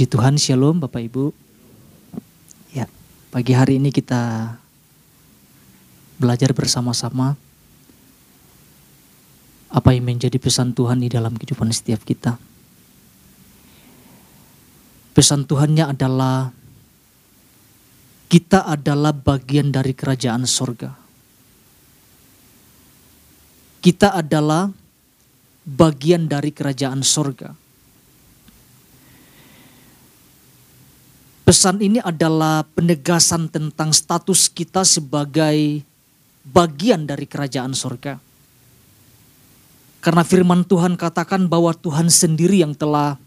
Puji Tuhan, Shalom Bapak Ibu. Ya, pagi hari ini kita belajar bersama-sama apa yang menjadi pesan Tuhan di dalam kehidupan setiap kita. Pesan Tuhannya adalah kita adalah bagian dari kerajaan sorga. Kita adalah bagian dari kerajaan sorga. Pesan ini adalah penegasan tentang status kita sebagai bagian dari kerajaan sorga. Karena firman Tuhan katakan bahwa Tuhan sendiri yang telah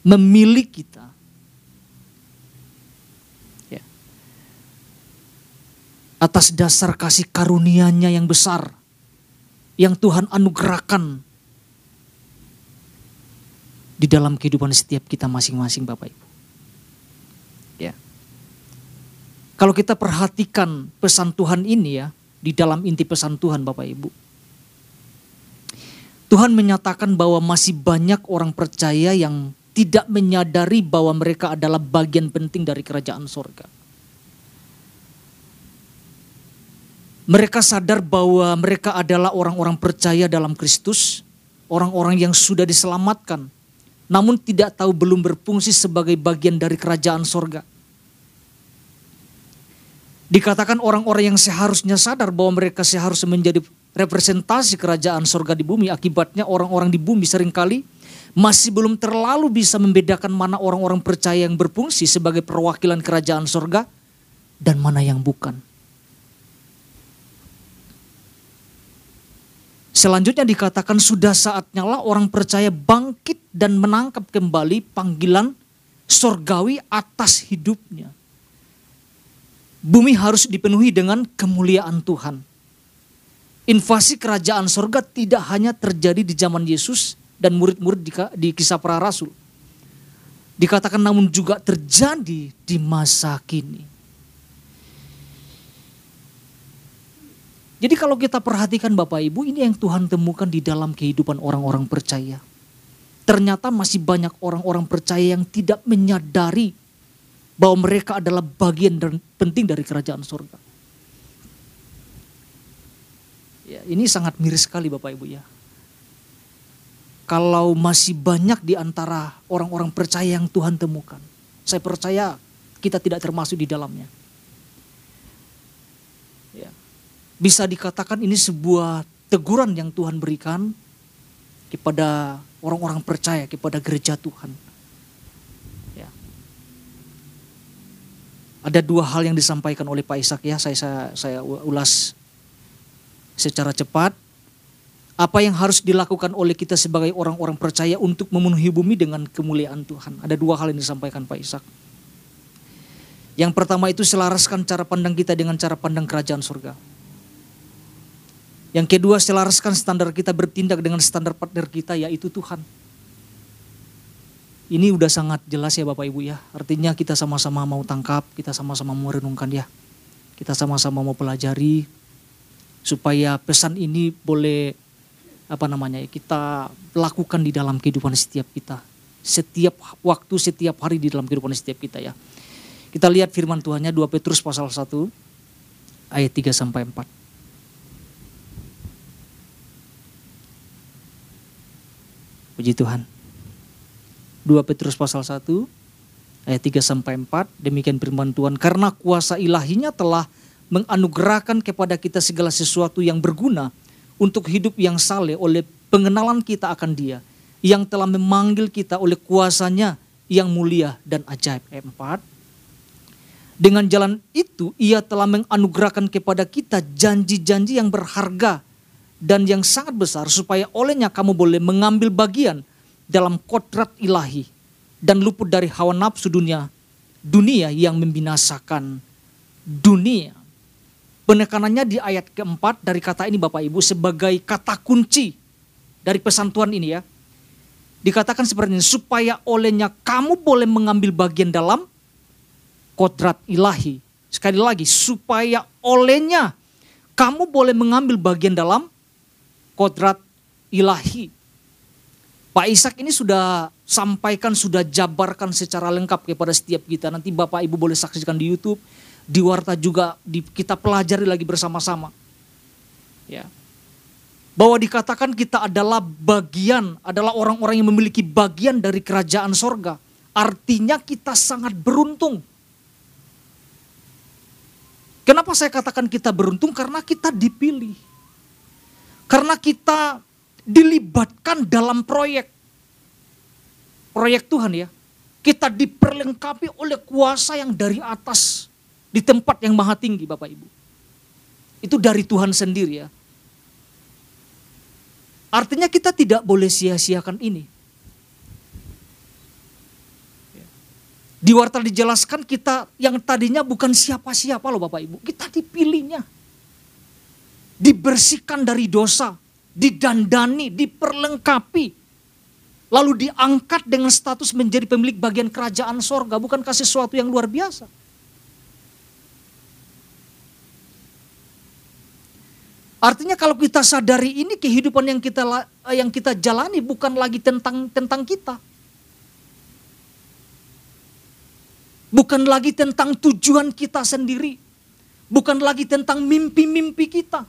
memilih kita. Ya. Atas dasar kasih karunia-Nya yang besar. Yang Tuhan anugerahkan di dalam kehidupan setiap kita masing-masing Bapak Ibu. Kalau kita perhatikan pesan Tuhan ini ya, di dalam inti pesan Tuhan Bapak Ibu. Tuhan menyatakan bahwa masih banyak orang percaya yang tidak menyadari bahwa mereka adalah bagian penting dari kerajaan sorga. Mereka sadar bahwa mereka adalah orang-orang percaya dalam Kristus, orang-orang yang sudah diselamatkan, namun tidak tahu belum berfungsi sebagai bagian dari kerajaan sorga. Dikatakan orang-orang yang seharusnya sadar bahwa mereka seharusnya menjadi representasi kerajaan sorga di bumi. Akibatnya orang-orang di bumi sering kali masih belum terlalu bisa membedakan mana orang-orang percaya yang berfungsi sebagai perwakilan kerajaan sorga dan mana yang bukan. Selanjutnya dikatakan sudah saatnya lah orang percaya bangkit dan menangkap kembali panggilan sorgawi atas hidupnya. Bumi harus dipenuhi dengan kemuliaan Tuhan. Invasi kerajaan sorga tidak hanya terjadi di zaman Yesus dan murid-murid di, di kisah para rasul. Dikatakan namun juga terjadi di masa kini. Jadi kalau kita perhatikan Bapak Ibu, ini yang Tuhan temukan di dalam kehidupan orang-orang percaya. Ternyata masih banyak orang-orang percaya yang tidak menyadari bahwa mereka adalah bagian dan penting dari kerajaan surga. Ya, ini sangat miris sekali Bapak Ibu ya. Kalau masih banyak di antara orang-orang percaya yang Tuhan temukan. Saya percaya kita tidak termasuk di dalamnya. Ya. Bisa dikatakan ini sebuah teguran yang Tuhan berikan kepada orang-orang percaya, kepada gereja Tuhan Ada dua hal yang disampaikan oleh Pak Ishak ya, saya, saya, saya ulas secara cepat. Apa yang harus dilakukan oleh kita sebagai orang-orang percaya untuk memenuhi bumi dengan kemuliaan Tuhan. Ada dua hal yang disampaikan Pak Ishak. Yang pertama itu selaraskan cara pandang kita dengan cara pandang kerajaan surga. Yang kedua selaraskan standar kita bertindak dengan standar partner kita yaitu Tuhan. Ini udah sangat jelas ya Bapak Ibu ya. Artinya kita sama-sama mau tangkap, kita sama-sama mau renungkan ya. Kita sama-sama mau pelajari supaya pesan ini boleh apa namanya ya, kita lakukan di dalam kehidupan setiap kita. Setiap waktu, setiap hari di dalam kehidupan setiap kita ya. Kita lihat firman Tuhannya 2 Petrus pasal 1 ayat 3 sampai 4. Puji Tuhan. 2 Petrus pasal 1 ayat 3 sampai 4 demikian firman Tuhan karena kuasa ilahinya telah menganugerahkan kepada kita segala sesuatu yang berguna untuk hidup yang saleh oleh pengenalan kita akan Dia yang telah memanggil kita oleh kuasanya yang mulia dan ajaib. Ayat 4. Dengan jalan itu ia telah menganugerahkan kepada kita janji-janji yang berharga dan yang sangat besar supaya olehnya kamu boleh mengambil bagian dalam kodrat ilahi dan luput dari hawa nafsu dunia dunia yang membinasakan dunia. Penekanannya di ayat keempat dari kata ini Bapak Ibu sebagai kata kunci dari pesan Tuhan ini ya. Dikatakan seperti ini, supaya olehnya kamu boleh mengambil bagian dalam kodrat ilahi. Sekali lagi, supaya olehnya kamu boleh mengambil bagian dalam kodrat ilahi. Pak Ishak ini sudah sampaikan, sudah jabarkan secara lengkap kepada setiap kita. Nanti Bapak Ibu boleh saksikan di YouTube, di Warta juga di, kita pelajari lagi bersama-sama. Ya. Bahwa dikatakan kita adalah bagian, adalah orang-orang yang memiliki bagian dari kerajaan sorga. Artinya kita sangat beruntung. Kenapa saya katakan kita beruntung? Karena kita dipilih. Karena kita dilibatkan dalam proyek. Proyek Tuhan ya. Kita diperlengkapi oleh kuasa yang dari atas. Di tempat yang maha tinggi Bapak Ibu. Itu dari Tuhan sendiri ya. Artinya kita tidak boleh sia-siakan ini. Di warta dijelaskan kita yang tadinya bukan siapa-siapa loh Bapak Ibu. Kita dipilihnya. Dibersihkan dari dosa didandani, diperlengkapi, lalu diangkat dengan status menjadi pemilik bagian kerajaan sorga. Bukankah sesuatu yang luar biasa? Artinya kalau kita sadari ini kehidupan yang kita yang kita jalani bukan lagi tentang tentang kita. Bukan lagi tentang tujuan kita sendiri. Bukan lagi tentang mimpi-mimpi kita.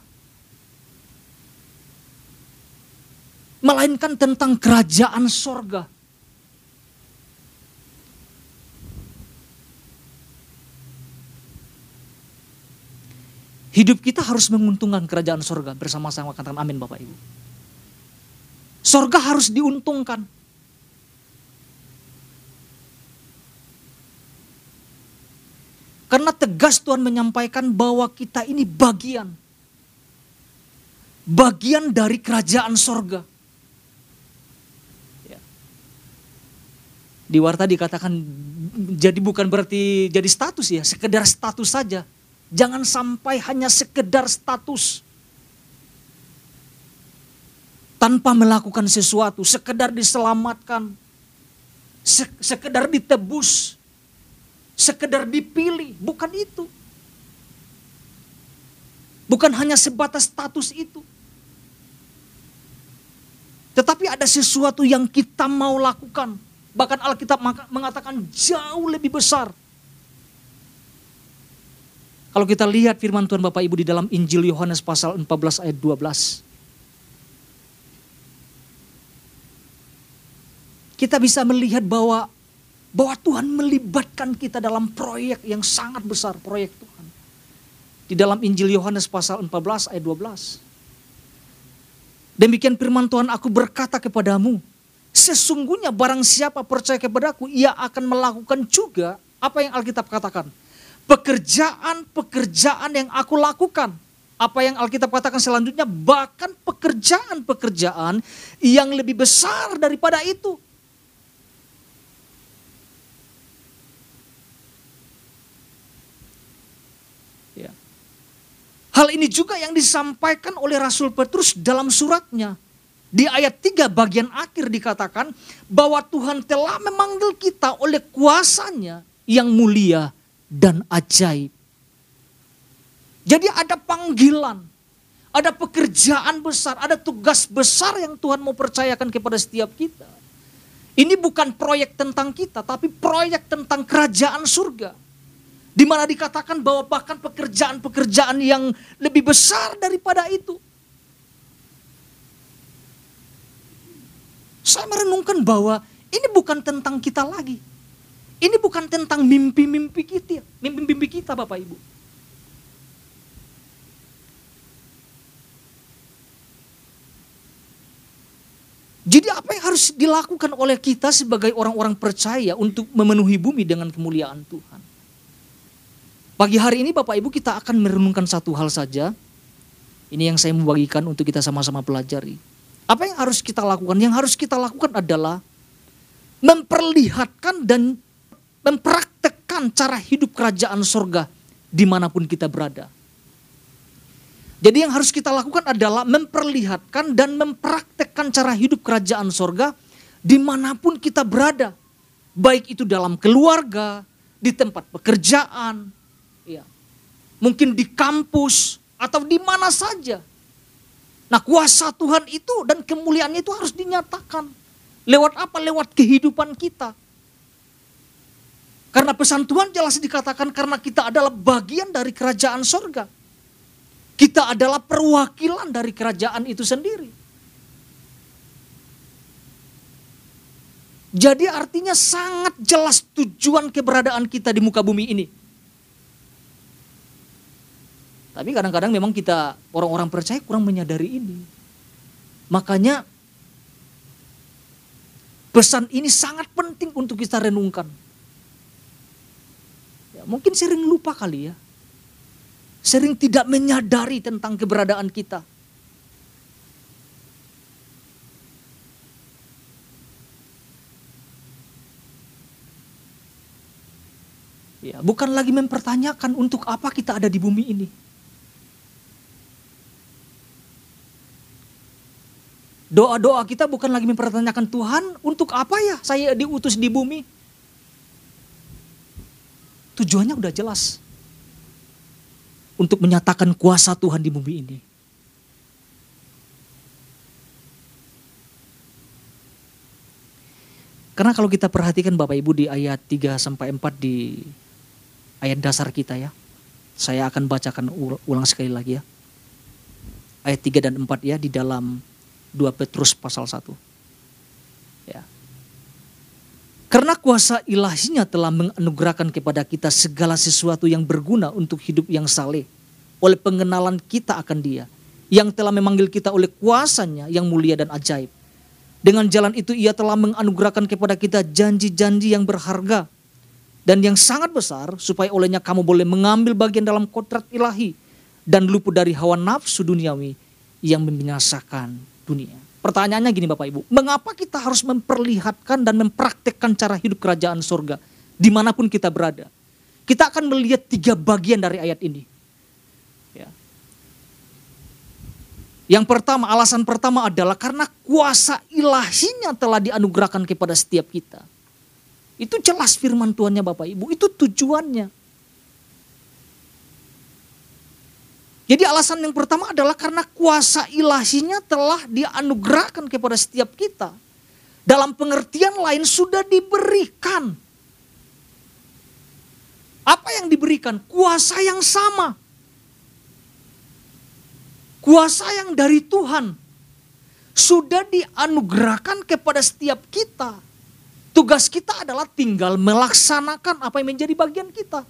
Melainkan tentang kerajaan sorga. Hidup kita harus menguntungkan kerajaan sorga bersama-sama katakan amin Bapak Ibu. Sorga harus diuntungkan. Karena tegas Tuhan menyampaikan bahwa kita ini bagian. Bagian dari kerajaan sorga. Di warta dikatakan jadi bukan berarti jadi status ya, sekedar status saja. Jangan sampai hanya sekedar status. Tanpa melakukan sesuatu, sekedar diselamatkan, sekedar ditebus, sekedar dipilih, bukan itu. Bukan hanya sebatas status itu. Tetapi ada sesuatu yang kita mau lakukan Bahkan Alkitab mengatakan jauh lebih besar. Kalau kita lihat firman Tuhan Bapak Ibu di dalam Injil Yohanes pasal 14 ayat 12. Kita bisa melihat bahwa bahwa Tuhan melibatkan kita dalam proyek yang sangat besar, proyek Tuhan. Di dalam Injil Yohanes pasal 14 ayat 12. Demikian firman Tuhan aku berkata kepadamu, Sesungguhnya barang siapa percaya kepadaku, ia akan melakukan juga apa yang Alkitab katakan. Pekerjaan-pekerjaan yang aku lakukan. Apa yang Alkitab katakan selanjutnya, bahkan pekerjaan-pekerjaan yang lebih besar daripada itu. Ya. Hal ini juga yang disampaikan oleh Rasul Petrus dalam suratnya. Di ayat 3 bagian akhir dikatakan bahwa Tuhan telah memanggil kita oleh kuasanya yang mulia dan ajaib. Jadi ada panggilan, ada pekerjaan besar, ada tugas besar yang Tuhan mau percayakan kepada setiap kita. Ini bukan proyek tentang kita, tapi proyek tentang kerajaan surga. Di mana dikatakan bahwa bahkan pekerjaan-pekerjaan yang lebih besar daripada itu Saya merenungkan bahwa ini bukan tentang kita lagi. Ini bukan tentang mimpi-mimpi kita, mimpi-mimpi kita Bapak Ibu. Jadi apa yang harus dilakukan oleh kita sebagai orang-orang percaya untuk memenuhi bumi dengan kemuliaan Tuhan? Pagi hari ini Bapak Ibu kita akan merenungkan satu hal saja. Ini yang saya membagikan untuk kita sama-sama pelajari. Apa yang harus kita lakukan? Yang harus kita lakukan adalah memperlihatkan dan mempraktekkan cara hidup kerajaan surga di mana pun kita berada. Jadi yang harus kita lakukan adalah memperlihatkan dan mempraktekkan cara hidup kerajaan surga di mana pun kita berada. Baik itu dalam keluarga, di tempat pekerjaan, ya, mungkin di kampus, atau di mana saja. Nah kuasa Tuhan itu dan kemuliaannya itu harus dinyatakan. Lewat apa? Lewat kehidupan kita. Karena pesan Tuhan jelas dikatakan karena kita adalah bagian dari kerajaan sorga. Kita adalah perwakilan dari kerajaan itu sendiri. Jadi artinya sangat jelas tujuan keberadaan kita di muka bumi ini. Tapi kadang-kadang memang kita orang-orang percaya kurang menyadari ini. Makanya pesan ini sangat penting untuk kita renungkan. Ya, mungkin sering lupa kali ya. Sering tidak menyadari tentang keberadaan kita. Ya, bukan lagi mempertanyakan untuk apa kita ada di bumi ini. Doa-doa kita bukan lagi mempertanyakan Tuhan, untuk apa ya saya diutus di bumi? Tujuannya udah jelas. Untuk menyatakan kuasa Tuhan di bumi ini. Karena kalau kita perhatikan Bapak Ibu di ayat 3 sampai 4 di ayat dasar kita ya. Saya akan bacakan ulang sekali lagi ya. Ayat 3 dan 4 ya di dalam 2 Petrus pasal 1. Ya. Karena kuasa ilahinya telah menganugerahkan kepada kita segala sesuatu yang berguna untuk hidup yang saleh. Oleh pengenalan kita akan dia. Yang telah memanggil kita oleh kuasanya yang mulia dan ajaib. Dengan jalan itu ia telah menganugerahkan kepada kita janji-janji yang berharga. Dan yang sangat besar supaya olehnya kamu boleh mengambil bagian dalam kodrat ilahi. Dan luput dari hawa nafsu duniawi yang membinasakan dunia. Pertanyaannya gini Bapak Ibu, mengapa kita harus memperlihatkan dan mempraktekkan cara hidup kerajaan surga di mana pun kita berada? Kita akan melihat tiga bagian dari ayat ini. Ya. Yang pertama, alasan pertama adalah karena kuasa ilahinya telah dianugerahkan kepada setiap kita. Itu jelas firman Tuhannya Bapak Ibu, itu tujuannya. Jadi alasan yang pertama adalah karena kuasa ilahinya telah dianugerahkan kepada setiap kita. Dalam pengertian lain sudah diberikan. Apa yang diberikan? Kuasa yang sama. Kuasa yang dari Tuhan. Sudah dianugerahkan kepada setiap kita. Tugas kita adalah tinggal melaksanakan apa yang menjadi bagian kita.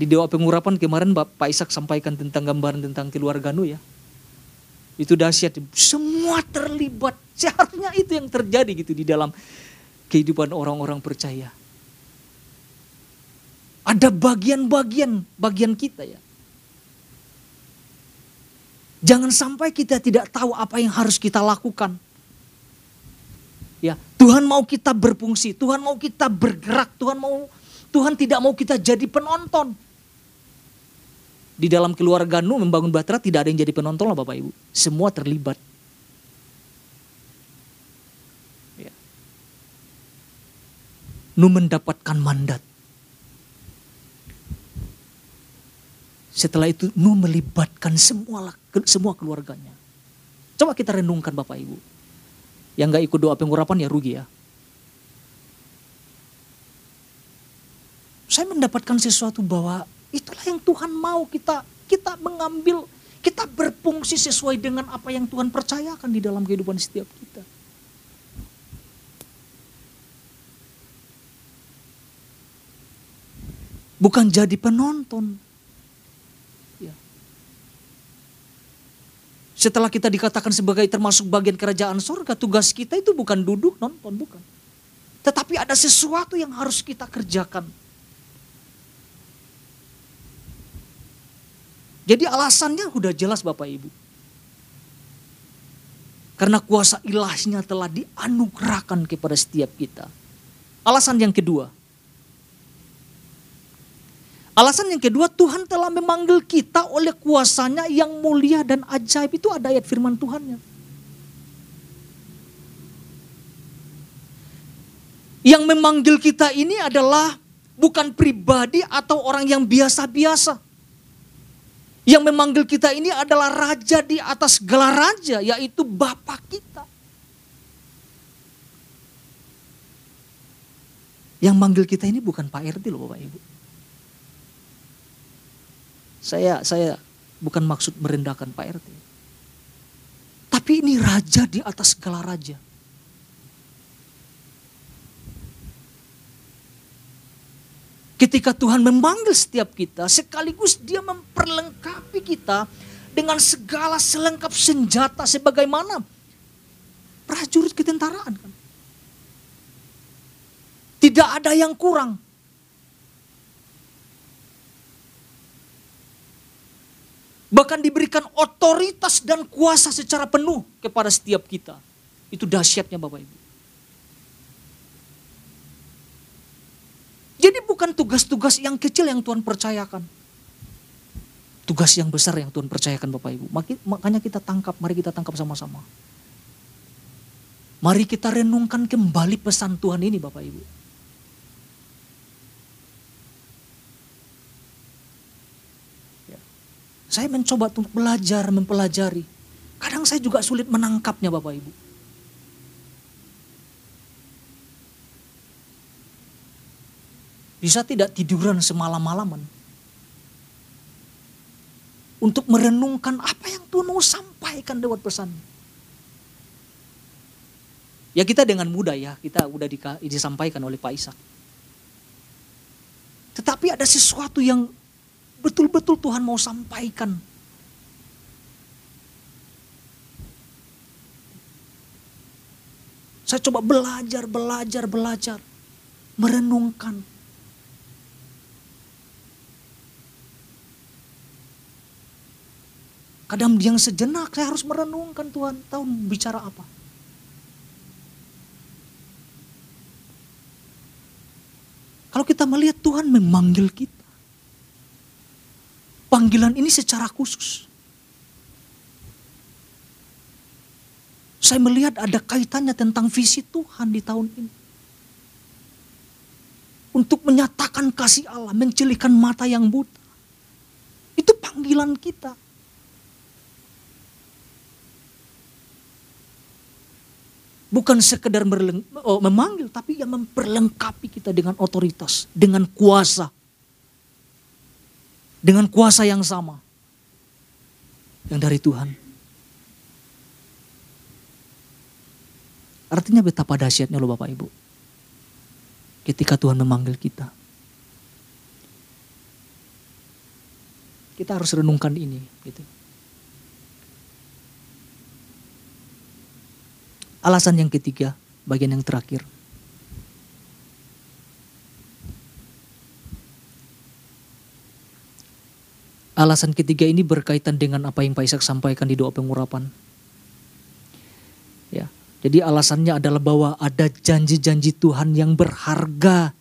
Di Dewa Pengurapan kemarin Pak Ishak sampaikan tentang gambaran tentang keluarga Nuh ya. Itu dahsyat, semua terlibat. Seharusnya itu yang terjadi gitu di dalam kehidupan orang-orang percaya. Ada bagian-bagian bagian kita ya. Jangan sampai kita tidak tahu apa yang harus kita lakukan. Ya, Tuhan mau kita berfungsi, Tuhan mau kita bergerak, Tuhan mau Tuhan tidak mau kita jadi penonton. Di dalam keluarga Nuh membangun Batra tidak ada yang jadi penonton lah Bapak Ibu. Semua terlibat. Ya. Nuh mendapatkan mandat. Setelah itu Nuh melibatkan semua semua keluarganya. Coba kita renungkan Bapak Ibu. Yang gak ikut doa pengurapan ya rugi ya. saya mendapatkan sesuatu bahwa itulah yang Tuhan mau kita kita mengambil kita berfungsi sesuai dengan apa yang Tuhan percayakan di dalam kehidupan setiap kita. Bukan jadi penonton. Ya. Setelah kita dikatakan sebagai termasuk bagian kerajaan surga, tugas kita itu bukan duduk nonton, bukan. Tetapi ada sesuatu yang harus kita kerjakan Jadi alasannya sudah jelas Bapak Ibu. Karena kuasa ilahnya telah dianugerahkan kepada setiap kita. Alasan yang kedua. Alasan yang kedua Tuhan telah memanggil kita oleh kuasanya yang mulia dan ajaib. Itu ada ayat firman Tuhannya. Yang memanggil kita ini adalah bukan pribadi atau orang yang biasa-biasa Yang memanggil kita ini adalah raja di atas gelar raja, yaitu Bapa kita. Yang manggil kita ini bukan Pak RT loh Bapak Ibu. Saya saya bukan maksud merendahkan Pak RT. Tapi ini raja di atas segala raja. Ketika Tuhan memanggil setiap kita, sekaligus dia memperlengkapi kita dengan segala selengkap senjata sebagaimana prajurit ketentaraan. Kan? Tidak ada yang kurang. Bahkan diberikan otoritas dan kuasa secara penuh kepada setiap kita. Itu dahsyatnya Bapak Ibu. Jadi bukan tugas-tugas yang kecil yang Tuhan percayakan. Tugas yang besar yang Tuhan percayakan Bapak Ibu. Makanya kita tangkap, mari kita tangkap sama-sama. Mari kita renungkan kembali pesan Tuhan ini Bapak Ibu. Ya. Saya mencoba untuk belajar, mempelajari. Kadang saya juga sulit menangkapnya Bapak Ibu. Bisa tidak tiduran semalam-malaman. Untuk merenungkan apa yang Tuhan mau sampaikan lewat pesan. Ya kita dengan mudah ya, kita udah disampaikan oleh Pak Ishak. Tetapi ada sesuatu yang betul-betul Tuhan mau sampaikan. Saya coba belajar, belajar, belajar. Merenungkan. Kadang diam sejenak, saya harus merenungkan Tuhan, tahu bicara apa. Kalau kita melihat Tuhan memanggil kita. Panggilan ini secara khusus. Saya melihat ada kaitannya tentang visi Tuhan di tahun ini. Untuk menyatakan kasih Allah, mencelikan mata yang buta. Itu panggilan kita. Bukan sekedar oh, memanggil, tapi yang memperlengkapi kita dengan otoritas, dengan kuasa. Dengan kuasa yang sama. Yang dari Tuhan. Artinya betapa dahsyatnya loh Bapak Ibu. Ketika Tuhan memanggil kita. Kita harus renungkan ini. Gitu. Alasan yang ketiga, bagian yang terakhir. Alasan ketiga ini berkaitan dengan apa yang Pak Ishak sampaikan di doa pengurapan. Ya, jadi alasannya adalah bahwa ada janji-janji Tuhan yang berharga,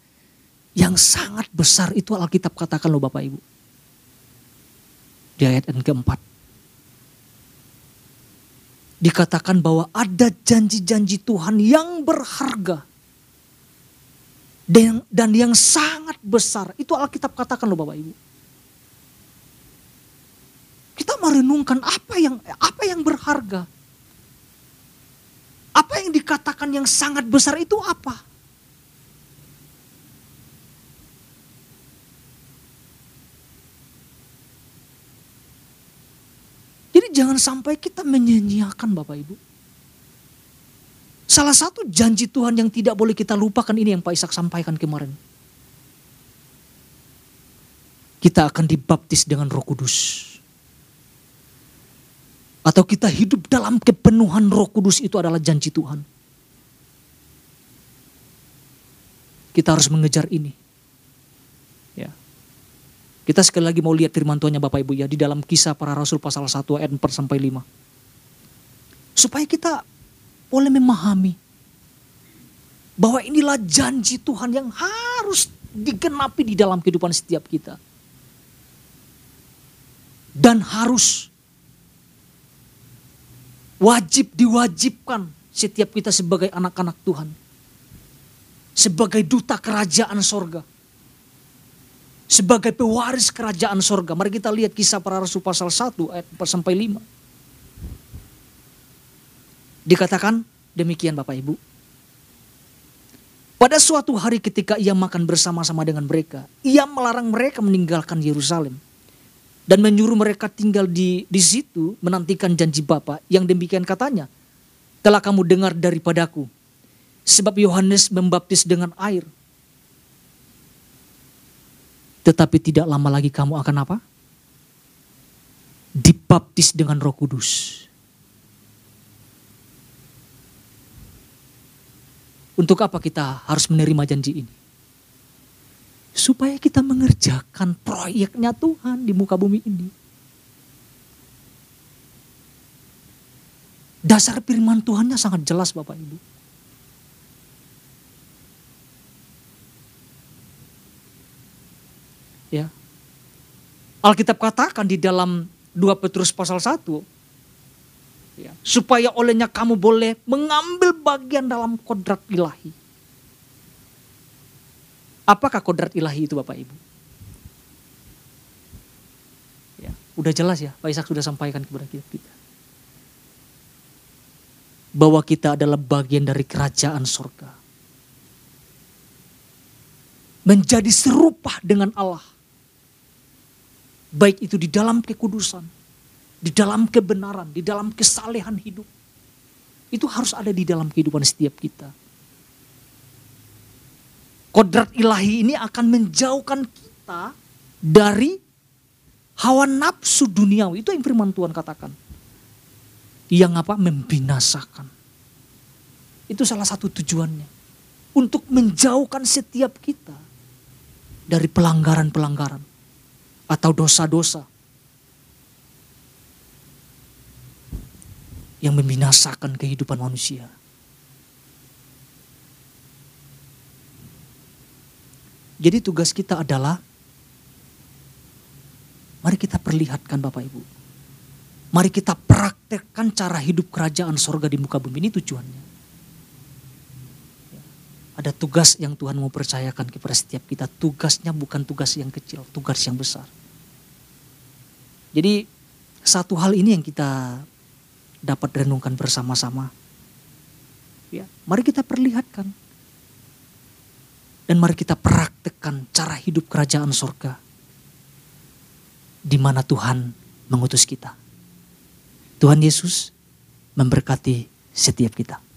yang sangat besar itu Alkitab katakan loh Bapak Ibu. Di ayat yang keempat dikatakan bahwa ada janji-janji Tuhan yang berharga dan, dan yang sangat besar. Itu Alkitab katakan loh Bapak Ibu. Kita merenungkan apa yang apa yang berharga. Apa yang dikatakan yang sangat besar itu apa? Jangan sampai kita menyanyiakan Bapak Ibu. Salah satu janji Tuhan yang tidak boleh kita lupakan ini yang Pak Ishak sampaikan kemarin. Kita akan dibaptis dengan roh kudus. Atau kita hidup dalam kepenuhan roh kudus itu adalah janji Tuhan. Kita harus mengejar ini. Kita sekali lagi mau lihat firman Tuhannya Bapak Ibu ya di dalam kisah para rasul pasal 1 ayat 4 sampai 5. Supaya kita boleh memahami bahwa inilah janji Tuhan yang harus digenapi di dalam kehidupan setiap kita. Dan harus wajib diwajibkan setiap kita sebagai anak-anak Tuhan. Sebagai duta kerajaan sorga sebagai pewaris kerajaan sorga. Mari kita lihat kisah para rasul pasal 1 ayat 4 sampai 5. Dikatakan demikian Bapak Ibu. Pada suatu hari ketika ia makan bersama-sama dengan mereka, ia melarang mereka meninggalkan Yerusalem dan menyuruh mereka tinggal di di situ menantikan janji Bapa yang demikian katanya, telah kamu dengar daripadaku sebab Yohanes membaptis dengan air. Tetapi tidak lama lagi kamu akan apa? Dibaptis dengan Roh Kudus. Untuk apa kita harus menerima janji ini? Supaya kita mengerjakan proyeknya Tuhan di muka bumi ini. Dasar firman Tuhannya sangat jelas Bapak Ibu. Ya. Alkitab katakan di dalam 2 Petrus pasal 1 ya, supaya olehnya kamu boleh mengambil bagian dalam kodrat ilahi. Apakah kodrat ilahi itu Bapak Ibu? Ya, udah jelas ya, Pak Ishak sudah sampaikan kepada kita. Bahwa kita adalah bagian dari kerajaan surga. Menjadi serupa dengan Allah. Baik itu di dalam kekudusan, di dalam kebenaran, di dalam kesalehan hidup. Itu harus ada di dalam kehidupan setiap kita. Kodrat ilahi ini akan menjauhkan kita dari hawa nafsu duniawi. Itu yang firman Tuhan katakan. Yang apa? Membinasakan. Itu salah satu tujuannya. Untuk menjauhkan setiap kita dari pelanggaran-pelanggaran atau dosa-dosa yang membinasakan kehidupan manusia. Jadi tugas kita adalah mari kita perlihatkan Bapak Ibu. Mari kita praktekkan cara hidup kerajaan sorga di muka bumi ini tujuannya. Ada tugas yang Tuhan mau percayakan kepada setiap kita. Tugasnya bukan tugas yang kecil, tugas yang besar. Jadi satu hal ini yang kita dapat renungkan bersama-sama. Ya, mari kita perlihatkan. Dan mari kita praktekkan cara hidup kerajaan surga. Di mana Tuhan mengutus kita. Tuhan Yesus memberkati setiap kita.